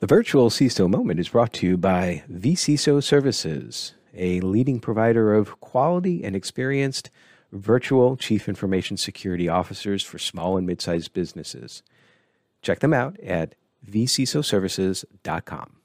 The virtual CISO moment is brought to you by vCISO Services, a leading provider of quality and experienced virtual chief information security officers for small and mid-sized businesses. Check them out at vcisoservices.com.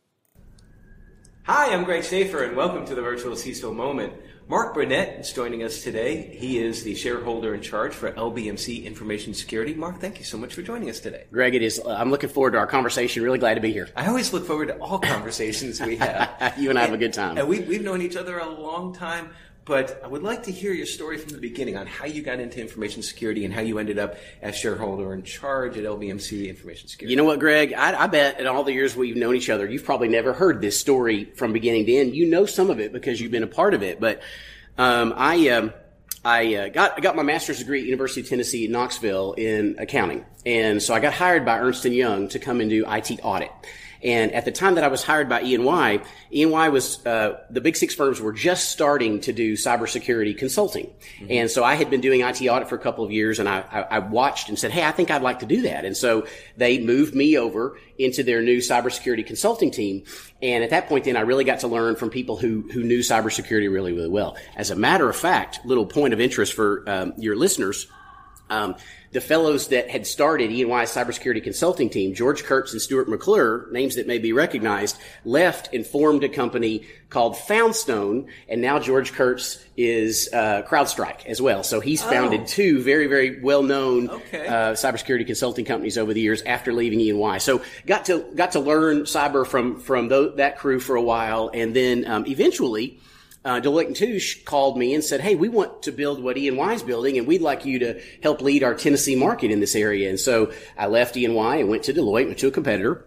Hi, I'm Greg Schaefer, and welcome to the Virtual CISO Moment. Mark Burnette is joining us today. He is the shareholder in charge for LBMC Information Security. Mark, thank you so much for joining us today. Greg, it is. Uh, I'm looking forward to our conversation. Really glad to be here. I always look forward to all conversations we have. you and I have a good time. And we, we've known each other a long time. But I would like to hear your story from the beginning on how you got into information security and how you ended up as shareholder in charge at LBMC Information Security. You know what, Greg? I, I, bet in all the years we've known each other, you've probably never heard this story from beginning to end. You know some of it because you've been a part of it. But um, I um, I uh, got I got my master's degree at University of Tennessee Knoxville in accounting, and so I got hired by Ernst and Young to come and do IT audit. And at the time that I was hired by E&Y, E&Y was, uh, the big six firms were just starting to do cybersecurity consulting. Mm-hmm. And so I had been doing IT audit for a couple of years and I, I, I, watched and said, Hey, I think I'd like to do that. And so they moved me over into their new cybersecurity consulting team. And at that point then I really got to learn from people who, who knew cybersecurity really, really well. As a matter of fact, little point of interest for um, your listeners, um, the fellows that had started E&Y's cybersecurity consulting team, George Kurtz and Stuart McClure, names that may be recognized, left and formed a company called Foundstone, and now George Kurtz is uh, CrowdStrike as well. So he's founded oh. two very, very well-known okay. uh, cybersecurity consulting companies over the years after leaving E&Y. So got to got to learn cyber from from that crew for a while, and then um, eventually uh, Deloitte and Touche called me and said, "Hey, we want to build what E&Y is building, and we'd like you to help lead our Tennessee market in this area." And so I left E&Y and went to Deloitte, went to a competitor,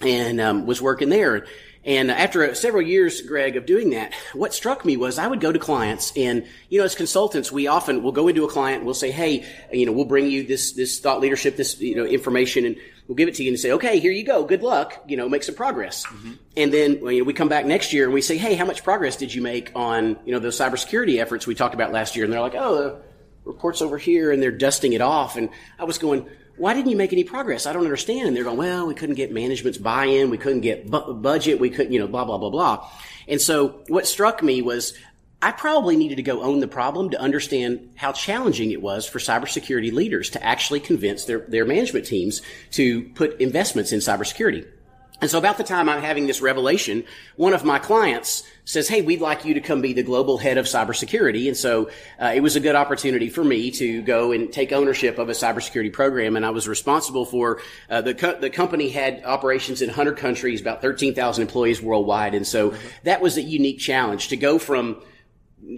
and um, was working there. And after several years, Greg, of doing that, what struck me was I would go to clients and, you know, as consultants, we often will go into a client and we'll say, Hey, you know, we'll bring you this, this thought leadership, this, you know, information and we'll give it to you and say, okay, here you go. Good luck. You know, make some progress. Mm-hmm. And then you know, we come back next year and we say, Hey, how much progress did you make on, you know, those cybersecurity efforts we talked about last year? And they're like, Oh, the report's over here and they're dusting it off. And I was going, why didn't you make any progress? I don't understand. And they're going, well, we couldn't get management's buy-in. We couldn't get bu- budget. We couldn't, you know, blah, blah, blah, blah. And so what struck me was I probably needed to go own the problem to understand how challenging it was for cybersecurity leaders to actually convince their, their management teams to put investments in cybersecurity. And so about the time I'm having this revelation, one of my clients says, Hey, we'd like you to come be the global head of cybersecurity. And so uh, it was a good opportunity for me to go and take ownership of a cybersecurity program. And I was responsible for uh, the, co- the company had operations in 100 countries, about 13,000 employees worldwide. And so that was a unique challenge to go from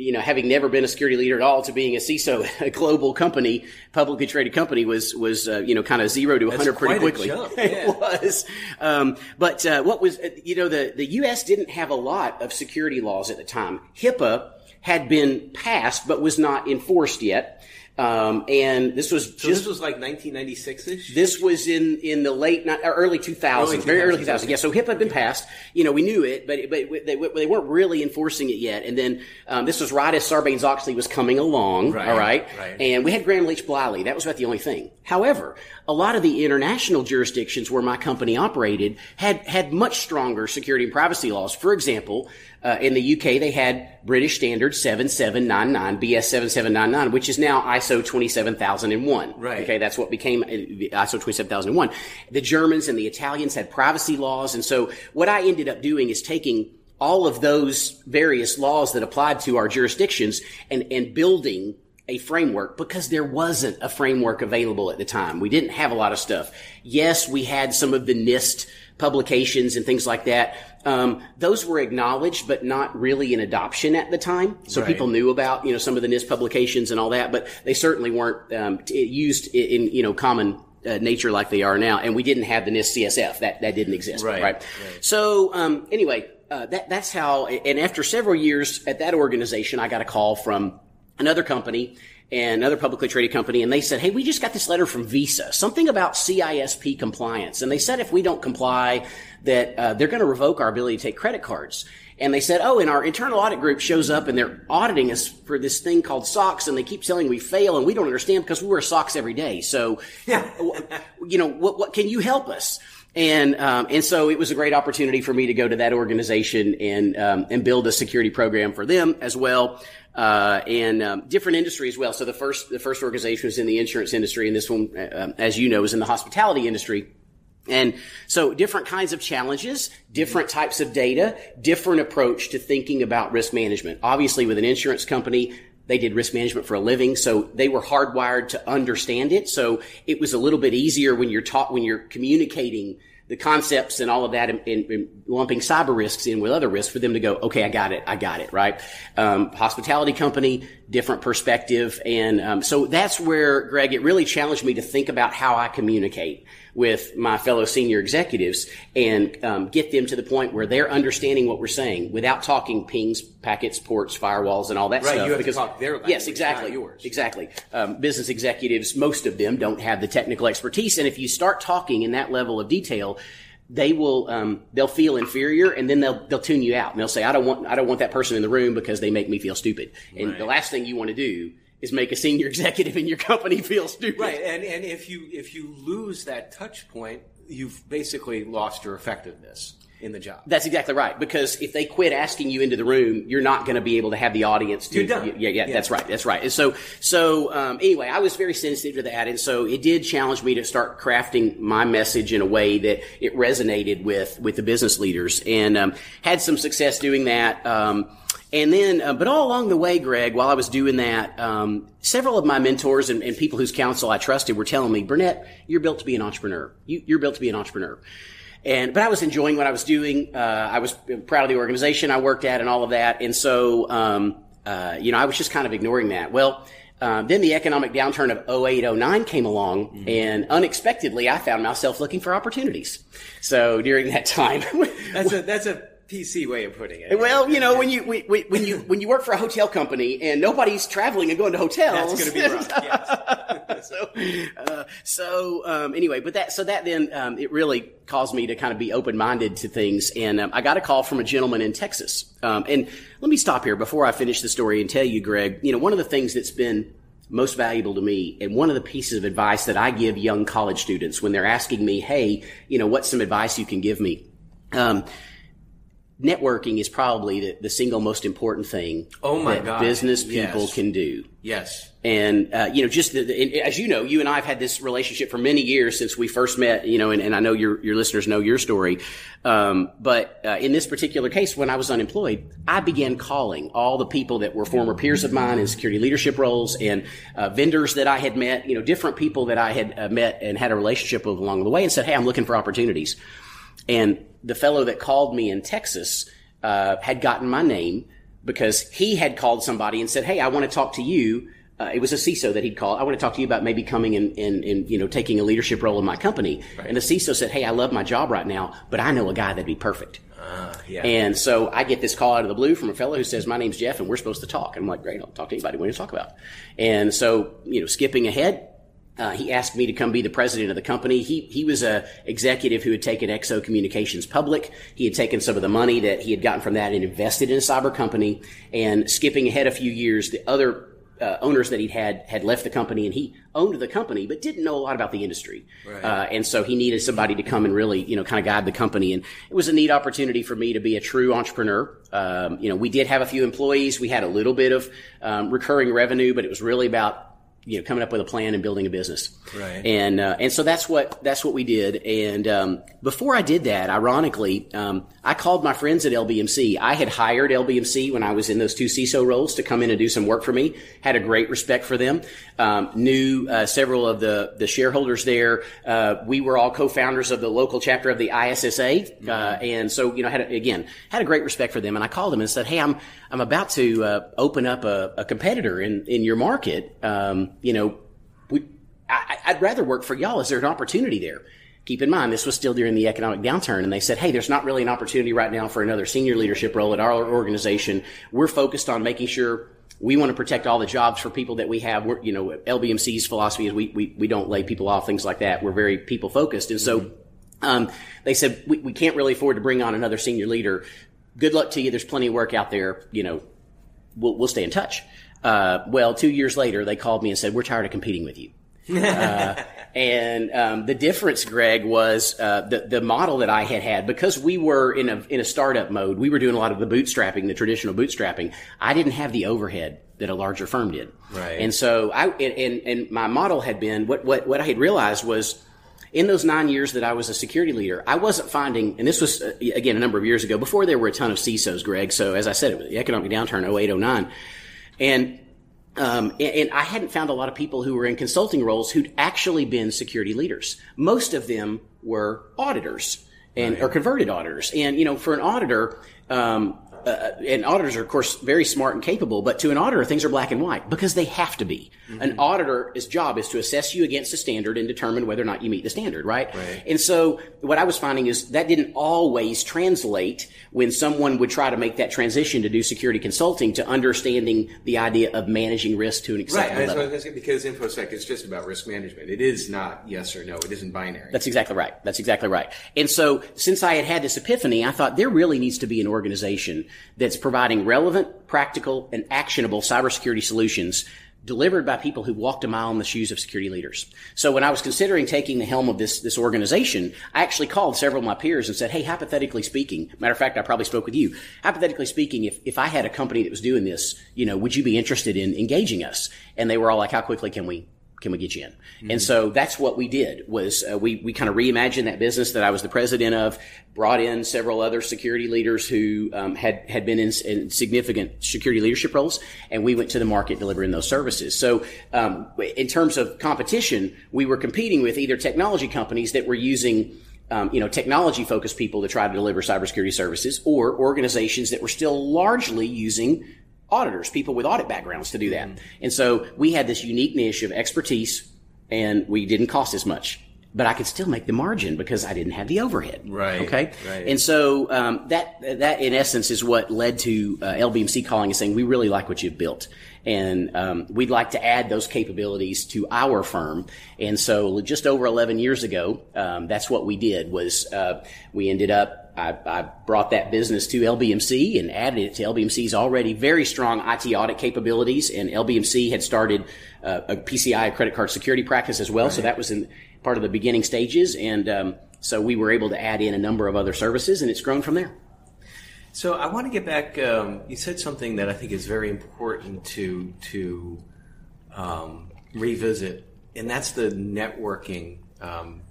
you know, having never been a security leader at all to being a CISO, a global company, publicly traded company was, was, uh, you know, kind of zero to 100 pretty quickly. Yeah. it was. Um, but, uh, what was, uh, you know, the, the U.S. didn't have a lot of security laws at the time. HIPAA had been passed, but was not enforced yet. Um, and this was so just, this was like 1996 ish. This was in in the late early 2000s, early very early 2000s. Yeah, so HIPAA had been passed. You know, we knew it, but but they, they weren't really enforcing it yet. And then um, this was right as Sarbanes Oxley was coming along. Right, all right? right, and we had Gramm Leach Bliley. That was about the only thing. However, a lot of the international jurisdictions where my company operated had had much stronger security and privacy laws. For example, uh, in the UK, they had British Standard 7799, BS 7799, which is now ISO 27001. Right. Okay, that's what became uh, ISO 27001. The Germans and the Italians had privacy laws. And so what I ended up doing is taking all of those various laws that applied to our jurisdictions and, and building a framework because there wasn't a framework available at the time. We didn't have a lot of stuff. Yes, we had some of the NIST publications and things like that. Um, those were acknowledged, but not really in adoption at the time. So right. people knew about, you know, some of the NIST publications and all that, but they certainly weren't um, t- used in, you know, common uh, nature like they are now. And we didn't have the NIST CSF. That, that didn't exist. Right. right? right. So, um, anyway, uh, that, that's how, and after several years at that organization, I got a call from another company and another publicly traded company, and they said, "Hey, we just got this letter from Visa, something about CISP compliance, and they said if we don't comply, that uh, they're going to revoke our ability to take credit cards." And they said, "Oh, and our internal audit group shows up, and they're auditing us for this thing called SOX, and they keep telling we fail, and we don't understand because we wear socks every day. So, you know, what, what can you help us?" And um, and so it was a great opportunity for me to go to that organization and um, and build a security program for them as well, uh, and um, different industry as well. So the first the first organization was in the insurance industry, and this one, uh, as you know, is in the hospitality industry. And so different kinds of challenges, different types of data, different approach to thinking about risk management. Obviously, with an insurance company, they did risk management for a living, so they were hardwired to understand it. So it was a little bit easier when you're taught, when you're communicating the concepts and all of that and, and, and, lumping cyber risks in with other risks for them to go, okay, I got it. I got it. Right. Um, hospitality company, different perspective. And, um, so that's where, Greg, it really challenged me to think about how I communicate with my fellow senior executives and um, get them to the point where they're understanding what we're saying without talking pings, packets, ports, firewalls, and all that right, stuff. You have because, to talk their language, yes, exactly, yours. Exactly. Um, business executives, most of them don't have the technical expertise, and if you start talking in that level of detail, they will um, they'll feel inferior and then they'll they'll tune you out and they'll say I don't want I don't want that person in the room because they make me feel stupid. And right. the last thing you want to do is make a senior executive in your company feel stupid. Right, and and if you if you lose that touch point, you've basically lost your effectiveness in the job. That's exactly right. Because if they quit asking you into the room, you're not going to be able to have the audience. To, you're done. Yeah, yeah, yeah, that's right. That's right. And so, so um, anyway, I was very sensitive to that, and so it did challenge me to start crafting my message in a way that it resonated with with the business leaders, and um, had some success doing that. Um, and then, uh, but all along the way, Greg, while I was doing that, um, several of my mentors and, and, people whose counsel I trusted were telling me, Burnette, you're built to be an entrepreneur. You, you're built to be an entrepreneur. And, but I was enjoying what I was doing. Uh, I was proud of the organization I worked at and all of that. And so, um, uh, you know, I was just kind of ignoring that. Well, um, then the economic downturn of 08, 09 came along, mm-hmm. and unexpectedly, I found myself looking for opportunities. So during that time, that's a that's a PC way of putting it. Well, you know, when you when you when you work for a hotel company and nobody's traveling and going to hotels, that's going to be rough. Yes. so, uh, so um, anyway, but that so that then um, it really caused me to kind of be open minded to things, and um, I got a call from a gentleman in Texas. Um, and let me stop here before I finish the story and tell you, Greg. You know, one of the things that's been most valuable to me and one of the pieces of advice that I give young college students when they're asking me, "Hey, you know, what's some advice you can give me?" Um, networking is probably the, the single most important thing oh my that God. business people yes. can do. Yes. And, uh, you know, just the, the, as you know, you and I have had this relationship for many years since we first met, you know, and, and I know your, your listeners know your story. Um, but, uh, in this particular case, when I was unemployed, I began calling all the people that were former peers of mine in security leadership roles and, uh, vendors that I had met, you know, different people that I had uh, met and had a relationship with along the way and said, Hey, I'm looking for opportunities. And the fellow that called me in Texas uh, had gotten my name because he had called somebody and said, "Hey, I want to talk to you." Uh, it was a CISO that he'd called. I want to talk to you about maybe coming and, and, and you know taking a leadership role in my company. Right. And the CISO said, "Hey, I love my job right now, but I know a guy that'd be perfect." Uh, yeah. And so I get this call out of the blue from a fellow who says, "My name's Jeff, and we're supposed to talk." And I'm like, "Great, I'll talk to anybody. What do you talk about?" And so you know, skipping ahead, uh, he asked me to come be the president of the company. He he was a executive who had taken XO Communications public. He had taken some of the money that he had gotten from that and invested in a cyber company. And skipping ahead a few years, the other uh, owners that he'd had had left the company, and he owned the company, but didn't know a lot about the industry. Right. Uh, and so he needed somebody to come and really, you know, kind of guide the company. And it was a neat opportunity for me to be a true entrepreneur. Um, you know, we did have a few employees. We had a little bit of um, recurring revenue, but it was really about you know coming up with a plan and building a business. Right. And uh, and so that's what that's what we did. And um, before I did that ironically um, I called my friends at LBMC I had hired LBMC when I was in those two CISO roles to come in and do some work for me. Had a great respect for them. Um, knew uh, several of the the shareholders there. Uh, we were all co-founders of the local chapter of the ISSA mm-hmm. Uh, and so you know had a, again had a great respect for them. And I called them and said hey I'm I'm about to uh, open up a, a, competitor in in your market. Um, you know, we, I, I'd rather work for y'all. Is there an opportunity there? Keep in mind, this was still during the economic downturn, and they said, "Hey, there's not really an opportunity right now for another senior leadership role at our organization. We're focused on making sure we want to protect all the jobs for people that we have. We're, you know, LBMC's philosophy is we, we, we don't lay people off, things like that. We're very people focused. And so, um, they said, we, we can't really afford to bring on another senior leader. Good luck to you. There's plenty of work out there. You know, we'll, we'll stay in touch. Uh, well, two years later, they called me and said, "We're tired of competing with you." uh, And um, the difference, Greg, was uh, the the model that I had had because we were in a in a startup mode. We were doing a lot of the bootstrapping, the traditional bootstrapping. I didn't have the overhead that a larger firm did. Right. And so I and and my model had been what what what I had realized was in those nine years that I was a security leader, I wasn't finding, and this was uh, again a number of years ago before there were a ton of CISOs, Greg. So as I said, it was the economic downturn 08, 09. And um, and, I hadn't found a lot of people who were in consulting roles who'd actually been security leaders. Most of them were auditors and right. or converted auditors. And you know, for an auditor, um, uh, and auditors are of course very smart and capable, but to an auditor things are black and white because they have to be. Mm-hmm. An auditor's job is to assess you against a standard and determine whether or not you meet the standard, right? right? And so what I was finding is that didn't always translate when someone would try to make that transition to do security consulting to understanding the idea of managing risk to an acceptable right. level. Because infosec is just about risk management. It is not yes or no. It isn't binary. That's exactly right. That's exactly right. And so since I had had this epiphany, I thought there really needs to be an organization that's providing relevant, practical, and actionable cybersecurity solutions delivered by people who walked a mile in the shoes of security leaders. So when I was considering taking the helm of this, this organization, I actually called several of my peers and said, Hey, hypothetically speaking, matter of fact, I probably spoke with you. Hypothetically speaking, if, if I had a company that was doing this, you know, would you be interested in engaging us? And they were all like, how quickly can we can we get you in? Mm-hmm. And so that's what we did was uh, we, we kind of reimagined that business that I was the president of, brought in several other security leaders who um, had, had been in, in, significant security leadership roles, and we went to the market delivering those services. So um, in terms of competition, we were competing with either technology companies that were using um, you know, technology focused people to try to deliver cybersecurity services or organizations that were still largely using auditors, people with audit backgrounds to do that. Mm-hmm. And so we had this unique niche of expertise and we didn't cost as much. But I could still make the margin because I didn't have the overhead. Right. Okay. Right. And so um, that that in essence is what led to uh, LBMC calling and saying we really like what you've built, and um, we'd like to add those capabilities to our firm. And so just over 11 years ago, um, that's what we did. Was uh, we ended up I, I, brought that business to LBMC and added it to LBMC's already very strong IT audit capabilities. And LBMC had started uh, a PCI, a credit card security practice as well. Right. So that was in part of the beginning stages. And um, so we were able to add in a number of other services, and it's grown from there. So I want to get back. Um, you said something that I think is very important to to um, revisit, and that's the networking um,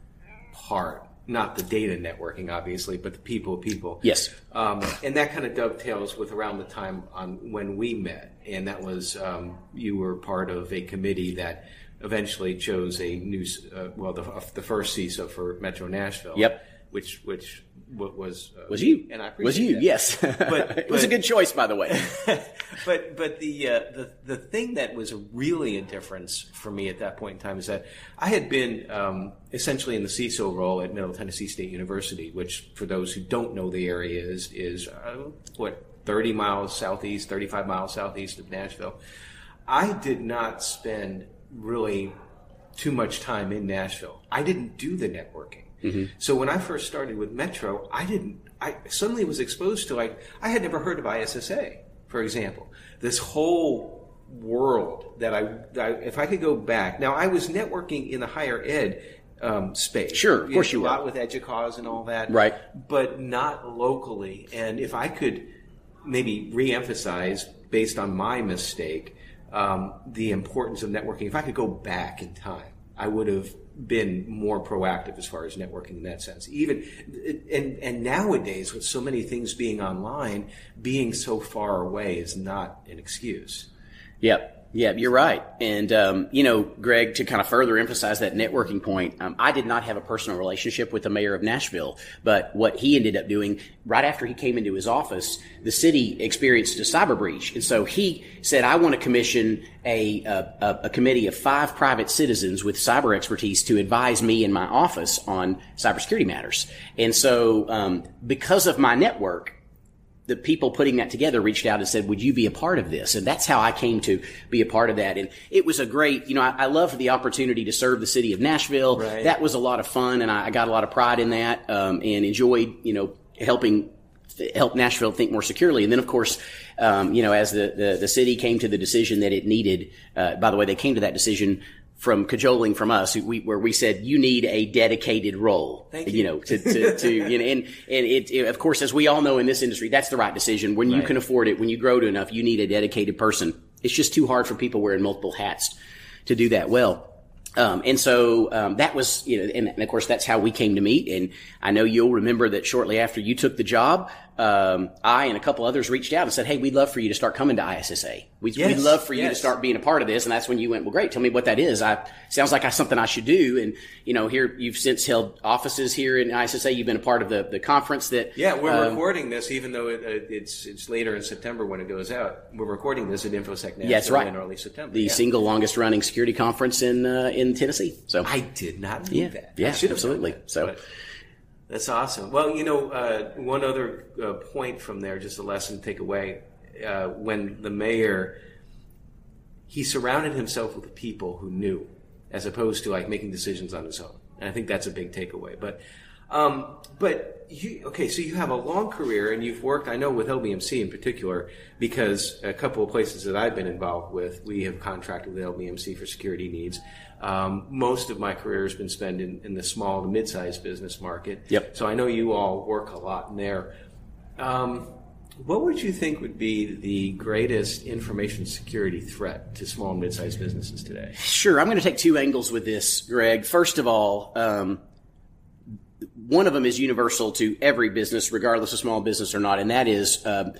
part not the data networking, obviously, but the people people. Yes. Um, and that kind of dovetails with around the time on when we met, and that was um, you were part of a committee that eventually chose a new, uh, well, the, the first CISO for Metro Nashville. Yep. Which which was uh, was you and I was you that. yes. But, but, it was a good choice by the way. But but the uh, the the thing that was really a difference for me at that point in time is that I had been um, essentially in the CISO role at Middle Tennessee State University which for those who don't know the area is is uh, what 30 miles southeast 35 miles southeast of Nashville. I did not spend really too much time in Nashville. I didn't do the networking Mm-hmm. So when I first started with Metro, I didn't. I suddenly was exposed to like I had never heard of ISSA, for example. This whole world that I, that I if I could go back now, I was networking in the higher ed um, space. Sure, of course you, you were. A lot with EDUCAUSE and all that, right? But not locally. And if I could maybe re-emphasize based on my mistake um, the importance of networking, if I could go back in time, I would have been more proactive as far as networking in that sense. Even and and nowadays with so many things being online, being so far away is not an excuse. Yep. Yeah, you're right. And, um, you know, Greg, to kind of further emphasize that networking point, um, I did not have a personal relationship with the mayor of Nashville, but what he ended up doing right after he came into his office, the city experienced a cyber breach. And so he said, I want to commission a, a, a committee of five private citizens with cyber expertise to advise me in my office on cybersecurity matters. And so, um, because of my network, the people putting that together reached out and said, would you be a part of this? And that's how I came to be a part of that. And it was a great, you know, I, I loved the opportunity to serve the city of Nashville. Right. That was a lot of fun and I, I got a lot of pride in that, um, and enjoyed, you know, helping help Nashville think more securely. And then, of course, um, you know, as the, the, the, city came to the decision that it needed, uh, by the way, they came to that decision from cajoling from us, we, where we said you need a dedicated role. Thank you. you know, to, to, to you know, and and it, it, of course, as we all know in this industry, that's the right decision. When you can afford it, when you grow to enough, you need a dedicated person. It's just too hard for people wearing multiple hats to do that well. Um, and so um, that was, you know, and, and of course that's how we came to meet. And I know you'll remember that shortly after you took the job, um, I and a couple others reached out and said, "Hey, we'd love for you to start coming to ISSA. We'd, Yes, we'd love for you to start being a part of this." And that's when you went, "Well, great. Tell me what that is. I sounds like I, something I should do." And you know, here you've since held offices here in ISSA. You've been a part of the the conference that Yeah, we're um, recording this, even though it, uh, it's it's later in September when it goes out. We're recording this at InfoSec Nashville Yeah, that's right. in early September. the yeah. single longest running security conference in uh, in Tennessee. So I did not know Yeah, that. yeah, I should have known absolutely. So- but that's awesome. Well, you know, uh, one other uh, point from there, just a lesson to take away. Uh, when the mayor, he surrounded himself with people who knew, as opposed to like making decisions on his own. And I think that's a big takeaway. But, um, but you okay? So you have a long career, and you've worked. I know with LBMC in particular, because a couple of places that I've been involved with, we have contracted with LBMC for security needs. Um, most of my career has been spent in, in the small to mid-sized business market. Yep. So I know you all work a lot in there. Um, what would you think would be the greatest information security threat to small and mid-sized businesses today? Sure. I'm going to take two angles with this, Greg. First of all, um, one of them is universal to every business, regardless of small business or not, and that is um,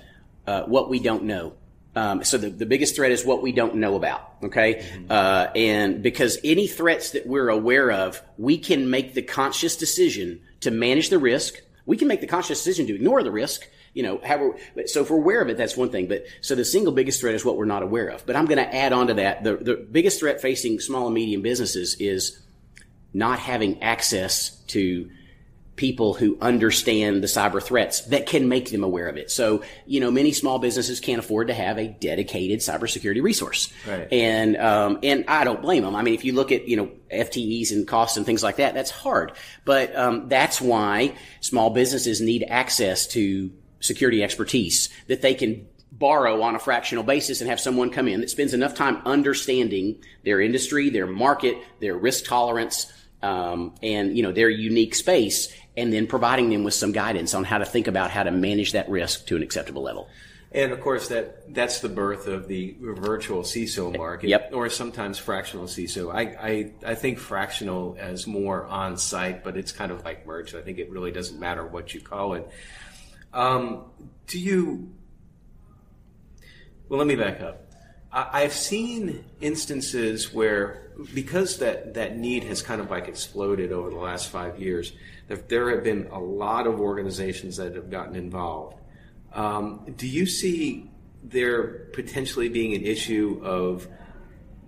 uh, what we don't know. Um, so the, the biggest threat is what we don't know about. Okay, uh, and because any threats that we're aware of, we can make the conscious decision to manage the risk. We can make the conscious decision to ignore the risk. You know, however, so if we're aware of it, that's one thing. But so the single biggest threat is what we're not aware of. But I'm going to add on to that. The, the biggest threat facing small and medium businesses is not having access to people who understand the cyber threats that can make them aware of it. So, you know, many small businesses can't afford to have a dedicated cybersecurity resource. Right. And, um, and I don't blame them. I mean, if you look at, you know, FTEs and costs and things like that, that's hard. But, um, that's why small businesses need access to security expertise that they can borrow on a fractional basis and have someone come in that spends enough time understanding their industry, their market, their risk tolerance, um, and you know their unique space, and then providing them with some guidance on how to think about how to manage that risk to an acceptable level. And of course, that that's the birth of the virtual CISO market, Yep. or sometimes fractional CISO. I, I I think fractional as more on site, but it's kind of like merged. I think it really doesn't matter what you call it. Um, do you? Well, let me back up. I, I've seen instances where, because that, that need has kind of like exploded over the last five years, that there have been a lot of organizations that have gotten involved. Um, do you see there potentially being an issue of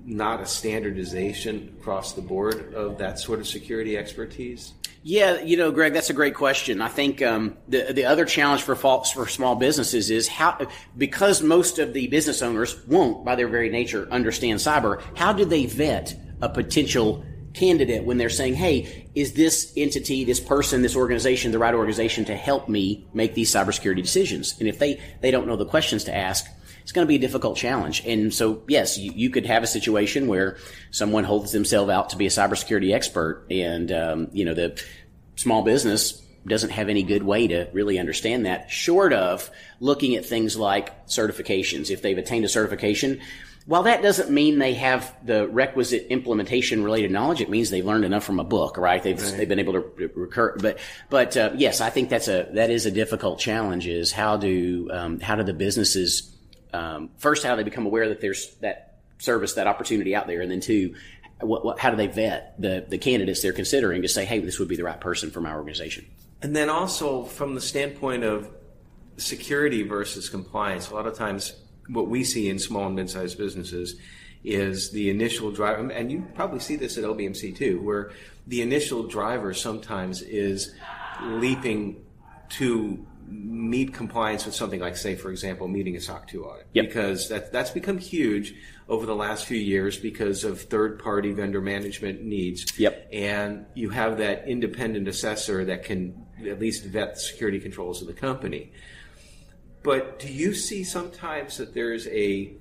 not a standardization across the board of that sort of security expertise? Yeah, you know, Greg, that's a great question. I think um, the the other challenge for for small businesses is how because most of the business owners won't, by their very nature, understand cyber. How do they vet a potential candidate when they're saying, "Hey, is this entity, this person, this organization, the right organization to help me make these cybersecurity decisions?" And if they they don't know the questions to ask, it's going to be a difficult challenge. And so, yes, you, you could have a situation where someone holds themselves out to be a cybersecurity expert, and um, you know the small business doesn't have any good way to really understand that, short of looking at things like certifications. If they've attained a certification, while that doesn't mean they have the requisite implementation related knowledge, it means they've learned enough from a book, right? They've they've been able to recur. But but uh, yes, I think that's a that is a difficult challenge. Is how do um, how do the businesses um, first how do they become aware that there's that service that opportunity out there, and then two. What, what, how do they vet the, the candidates they're considering to say, hey, this would be the right person for my organization? And then also from the standpoint of security versus compliance, a lot of times what we see in small and mid-sized businesses is the initial driver, and you probably see this at LBMC too, where the initial driver sometimes is leaping to meet compliance with something like, say, for example, meeting a SOC 2 audit. Yep. Because that, that's become huge over the last few years because of third party vendor management needs. Yep. And you have that independent assessor that can at least vet the security controls of the company. But do you see sometimes that there's a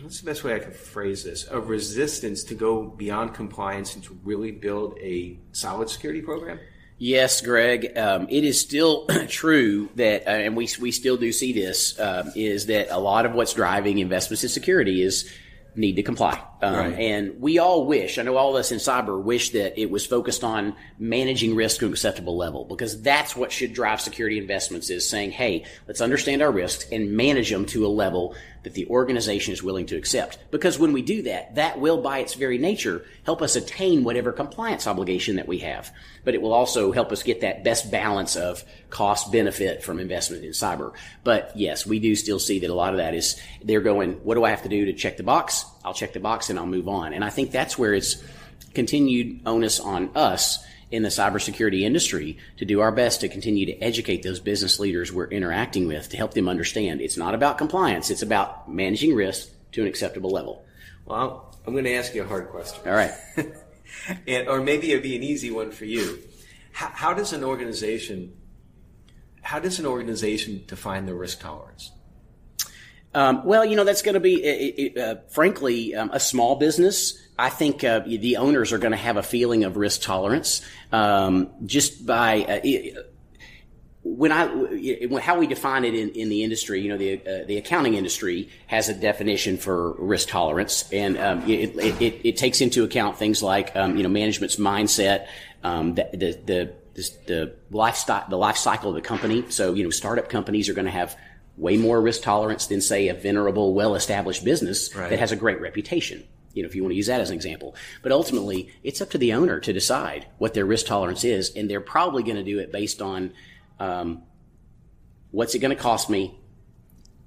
What's the best way I can phrase this? A resistance to go beyond compliance and to really build a solid security program? Yes, Greg. Um, it is still true that, uh, and we we still do see this, um, is that a lot of what's driving investments in security is need to comply. Um, right. And we all wish, I know all of us in cyber wish that it was focused on managing risk to an acceptable level because that's what should drive security investments is saying, hey, let's understand our risks and manage them to a level that the organization is willing to accept. Because when we do that, that will by its very nature help us attain whatever compliance obligation that we have. But it will also help us get that best balance of cost benefit from investment in cyber. But yes, we do still see that a lot of that is they're going, what do I have to do to check the box? I'll check the box and I'll move on. And I think that's where it's continued onus on us in the cybersecurity industry to do our best to continue to educate those business leaders we're interacting with to help them understand it's not about compliance, it's about managing risk to an acceptable level. Well, I'm going to ask you a hard question. All right. and, or maybe it'd be an easy one for you. How, how does an organization how does an organization define their risk tolerance? Um, well, you know, that's going to be, uh, frankly, um, a small business. I think uh, the owners are going to have a feeling of risk tolerance um, just by. Uh, when I how we define it in, in the industry, you know, the uh, the accounting industry has a definition for risk tolerance, and um, it, it, it, takes into account things like um, you know management's mindset, um, the, the the the the life cycle of the company. So you know, startup companies are going to have way more risk tolerance than say a venerable, well-established business right. that has a great reputation. You know, if you want to use that as an example. But ultimately, it's up to the owner to decide what their risk tolerance is, and they're probably going to do it based on um, what's it going to cost me,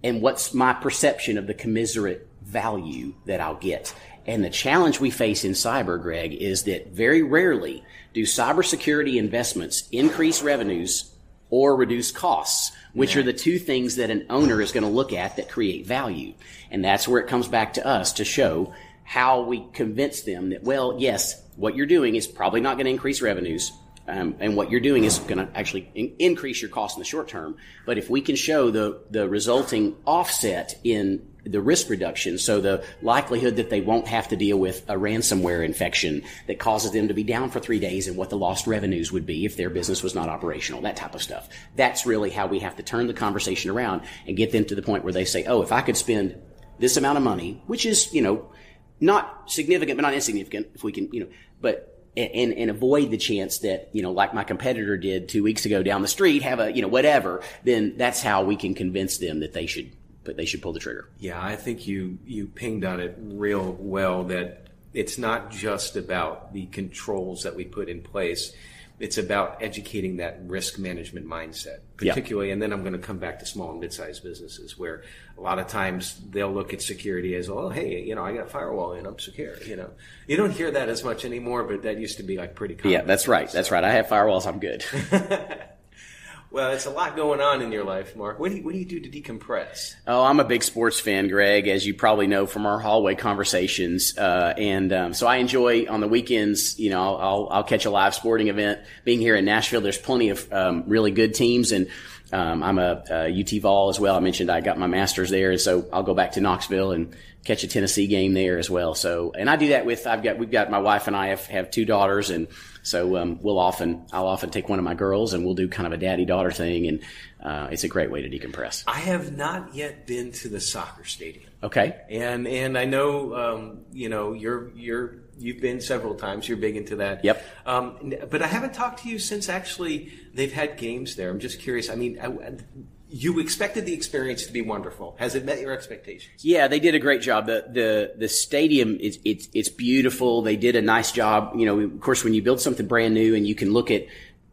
and what's my perception of the commiserate value that I'll get. And the challenge we face in cyber, Greg, is that very rarely do cybersecurity investments increase revenues or reduce costs which yeah. are the two things that an owner is going to look at that create value. And that's where it comes back to us to show how we convince them that, well, yes, what you're doing is probably not going to increase revenues. Um, and what you're doing is going to actually in- increase your cost in the short term. But if we can show the, the resulting offset in the risk reduction. So the likelihood that they won't have to deal with a ransomware infection that causes them to be down for three days and what the lost revenues would be if their business was not operational, that type of stuff. That's really how we have to turn the conversation around and get them to the point where they say, oh, if I could spend this amount of money, which is, you know, not significant, but not insignificant, if we can, you know, but and, and avoid the chance that, you know, like my competitor did two weeks ago down the street, have a, you know, whatever, then that's how we can convince them that they should but they should pull the trigger. Yeah, I think you you pinged on it real well that it's not just about the controls that we put in place. It's about educating that risk management mindset, particularly, yeah. and then I'm going to come back to small and mid-sized businesses where a lot of times they'll look at security as, oh, hey, you know, I got a firewall and I'm secure. You know, you don't hear that as much anymore, but that used to be like pretty common. Yeah, that's right. That's right. I have firewalls. I'm good. Well, it's a lot going on in your life, Mark. What do you, what do you do to decompress? Oh, I'm a big sports fan, Greg, as you probably know from our hallway conversations. Uh, and um, so I enjoy on the weekends. You know, I'll, I'll, I'll, catch a live sporting event. Being here in Nashville, there's plenty of um, really good teams, and um, I'm a, a UT Vol as well. I mentioned I got my master's there, and so I'll go back to Knoxville and catch a Tennessee game there as well. So, and I do that with I've got we've got my wife and I have, have two daughters, and so um, we'll often, I'll often take one of my girls and we'll do kind of a daddy daughter thing, and uh, it's a great way to decompress. I have not yet been to the soccer stadium. Okay. And and I know um, you know you're you're you've been several times. You're big into that. Yep. Um, but I haven't talked to you since actually they've had games there. I'm just curious. I mean, I, you expected the experience to be wonderful. Has it met your expectations? Yeah, they did a great job. The the the stadium is it's it's beautiful. They did a nice job. You know, of course, when you build something brand new and you can look at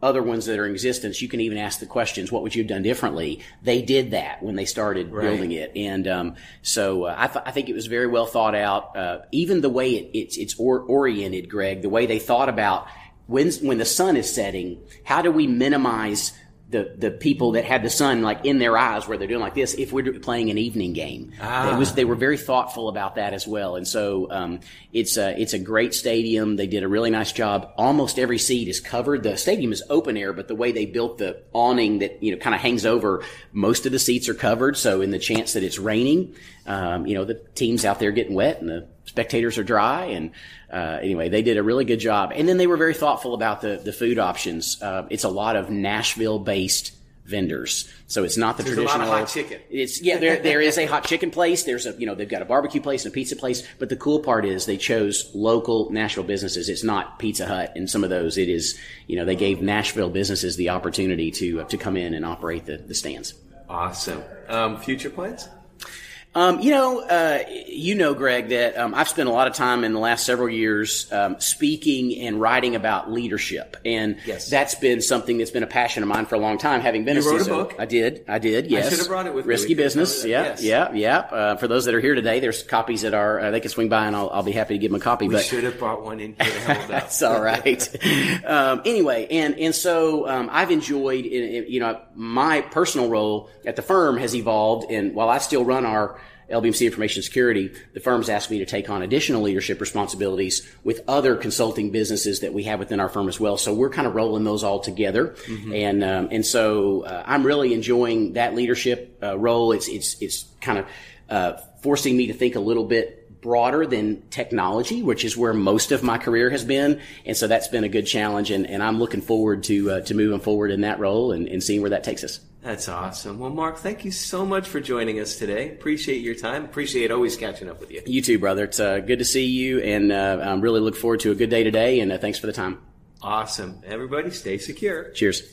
other ones that are in existence, you can even ask the questions, what would you have done differently? They did that when they started right. building it. And, um, so uh, I, th- I, think it was very well thought out. Uh, even the way it, it's, it's or- oriented, Greg, the way they thought about when, when the sun is setting, how do we minimize the the people that had the sun like in their eyes where they're doing like this if we're playing an evening game. Ah. It was they were very thoughtful about that as well, and so um, it's a it's a great stadium. They did a really nice job. Almost every seat is covered. The stadium is open air, but the way they built the awning that you know kind of hangs over, most of the seats are covered. So in the chance that it's raining, um, you know the teams out there getting wet and the spectators are dry and uh, anyway they did a really good job. And then they were very thoughtful about the, the food options. Uh, it's a lot of nashville based vendors. So it's not the There's a lot traditional of hot chicken. it's yeah there, there is a hot chicken place. There's a you know they've got a barbecue place and a pizza place. But the cool part is they chose local nashville businesses. It's not pizza hut and some of those. It is you know they gave nashville businesses the opportunity to uh, to come in and operate the, the stands. Awesome. Um, future plans? Um, you know, uh, you know, Greg, that um, I've spent a lot of time in the last several years um, speaking and writing about leadership, and Yes. that's been something that's been a passion of mine for a long time. Having been You a wrote a book? I did, I did. Yes, should have brought it with me. Risky business. Yeah, Yes. yeah, yeah. Uh, for those that are here today, there's copies that are. Uh, they can swing by, and I'll, I'll be happy to give them a copy. We but should have brought one in here to hold up. that's all right. um, anyway, and and so um, I've enjoyed, you know, my personal role at the firm has evolved, and while I still run our LBMC Information Security, the firm's asked me to take on additional leadership responsibilities with other consulting businesses that we have within our firm as well. So we're kind of rolling those all together, and um, and so uh, I'm really enjoying that leadership uh, role. It's it's it's kind of uh, forcing me to think a little bit broader than technology, which is where most of my career has been. And so that's been a good challenge. And, and I'm looking forward to, uh, to moving forward in that role and, and seeing where that takes us. That's awesome. Well, Mark, thank you so much for joining us today. Appreciate your time. Appreciate always catching up with you. You too, brother. It's uh, good to see you. And uh, I'm really look forward to a good day today. And uh, thanks for the time. Awesome. Everybody stay secure. Cheers.